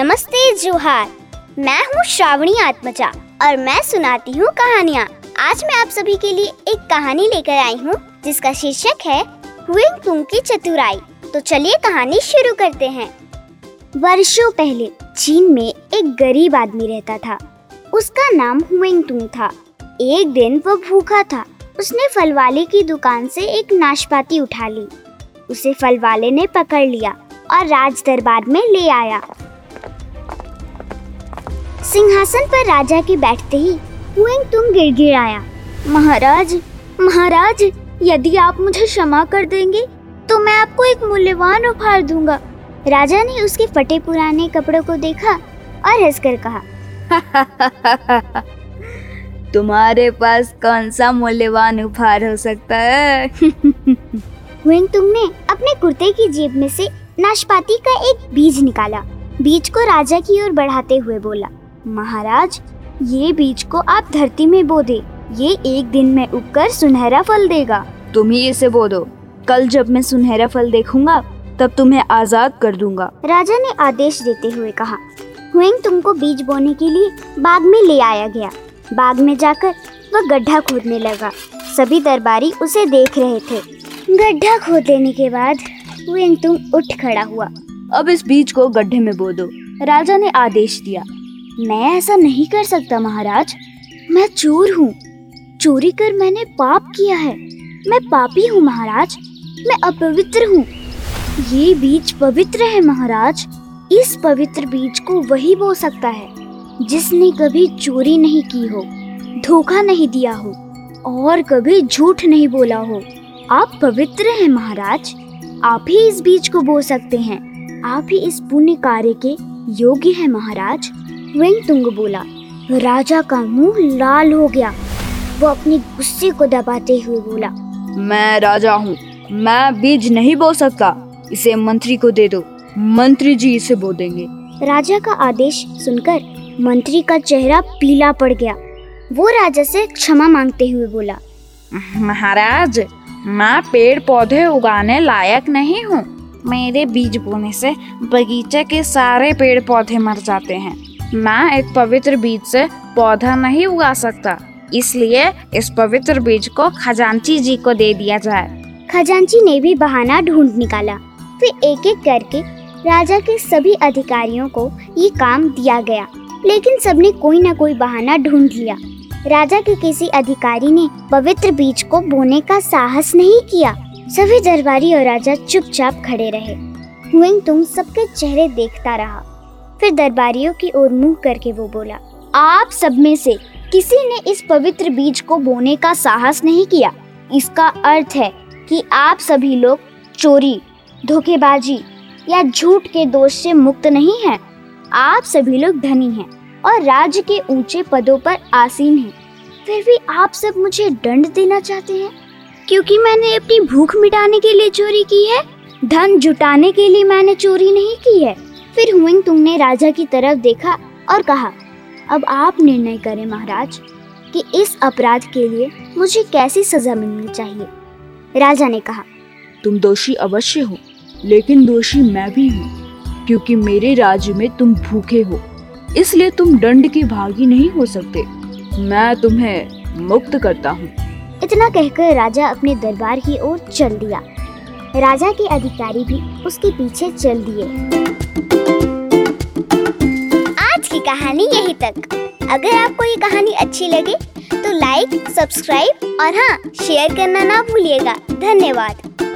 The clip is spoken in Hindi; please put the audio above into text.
नमस्ते, जोहार। मैं हूँ श्रावणी आत्मजा और मैं सुनाती हूँ कहानियाँ। आज मैं आप सभी के लिए एक कहानी लेकर आई हूँ, जिसका शीर्षक है हुइंग तुंग की चतुराई। तो चलिए कहानी शुरू करते हैं। वर्षों पहले, चीन में एक गरीब आदमी रहता था। उसका नाम हुइंग तुंग था। एक दिन वो भूखा था। उसने फल वाले की दुकान से एक नाशपाती उठा ली। उसे फल वाले ने पकड़ लिया और राज दरबार में ले आया। सिंहासन पर राजा के बैठते ही हुएंग तुम गिड़गिड़ाया महाराज महाराज यदि आप मुझे क्षमा कर देंगे तो मैं आपको एक मूल्यवान उपहार दूँगा। राजा ने उसके फटे पुराने कपड़ों को देखा और हंसकर कहा तुम्हारे पास कौन सा मूल्यवान उपहार हो सकता है? हुएंग तुमने अपने कुर्ते की जेब में से नाशपाती का एक बीज निकाला। बीज को राजा की ओर बढ़ाते हुए बोला महाराज ये बीज को आप धरती में बो दे। ये एक दिन में उगकर सुनहरा फल देगा। तुम ही इसे बो दो। कल जब मैं सुनहरा फल देखूँगा तब तुम्हें आज़ाद कर दूँगा। राजा ने आदेश देते हुए कहा हुएंग तुमको बीज बोने के लिए बाग में ले आया गया। बाग में जाकर वह गड्ढा खोदने लगा। सभी दरबारी उसे देख रहे थे। गड्ढा खोद लेने के बाद हुएंग तुम उठ खड़ा हुआ। अब इस बीज को गड्ढे में बो दो। राजा ने आदेश दिया। मैं ऐसा नहीं कर सकता, महाराज। मैं चोर हूँ। चोरी कर मैंने पाप किया है। मैं पापी हूँ, महाराज। मैं अपवित्र हूँ। ये बीज पवित्र है, महाराज। इस पवित्र बीज को वही बो सकता है, जिसने कभी चोरी नहीं की हो, धोखा नहीं दिया हो, और कभी झूठ नहीं बोला हो। आप पवित्र हैं, महाराज। आप ही इस बीज को बो सकते हैं। आप ही इस पुण्य कार्य के योग्य हैं, महाराज। वेंग तुंग बोला राजा का मुँह लाल हो गया। वो अपने गुस्से को दबाते हुए बोला मैं राजा हूँ मैं बीज नहीं बो सकता। इसे मंत्री को दे दो मंत्री जी इसे बो देंगे। राजा का आदेश सुनकर मंत्री का चेहरा पीला पड़ गया। वो राजा से क्षमा मांगते हुए बोला महाराज मैं पेड़ पौधे उगाने लायक नहीं हूँ। मेरे बीज बोने से बगीचे के सारे पेड़ पौधे मर जाते हैं। मैं एक पवित्र बीज से पौधा नहीं उगा सकता, इसलिए इस पवित्र बीज को खजांची जी को दे दिया जाए। खजांची ने भी बहाना ढूंढ निकाला। फिर एक एक करके राजा के सभी अधिकारियों को ये काम दिया गया, लेकिन सबने कोई न कोई बहाना ढूंढ लिया। राजा के किसी अधिकारी ने पवित्र बीज को बोने का साहस नहीं किया। सभी दरबारी और राजा चुपचाप खड़े रहे। हुएंग तुम सबके चेहरे देखता रहा। फिर दरबारियों की ओर मुँह करके वो बोला, आप सब में से किसी ने इस पवित्र बीज को बोने का साहस नहीं किया इसका अर्थ है कि आप सभी लोग चोरी, धोखेबाजी या झूठ के दोष से मुक्त नहीं हैं। आप सभी लोग धनी हैं और राज्य के ऊँचे पदों पर आसीन हैं। फिर भी आप सब मुझे दंड देना चाहते हैं क्योंकि मैंने अपनी भूख मिटाने के लिए चोरी की है, धन जुटाने के लिए मैंने चोरी नहीं की है फिर हुइंग तुंग ने राजा की तरफ़ देखा और कहा अब आप निर्णय करें महाराज कि इस अपराध के लिए मुझे कैसी सजा मिलनी चाहिए। राजा ने कहा तुम दोषी अवश्य हो लेकिन दोषी मैं भी हूँ क्योंकि मेरे राज्य में तुम भूखे हो। इसलिए तुम दंड के भागी नहीं हो सकते। मैं तुम्हें मुक्त करता हूँ। इतना कहकर राजा अपने दरबार की ओर चल दिया। राजा के अधिकारी भी उसके पीछे चल दिए। कहानी यहीं तक। अगर आपको ये कहानी अच्छी लगे तो लाइक सब्सक्राइब और हाँ शेयर करना ना भूलिएगा। धन्यवाद।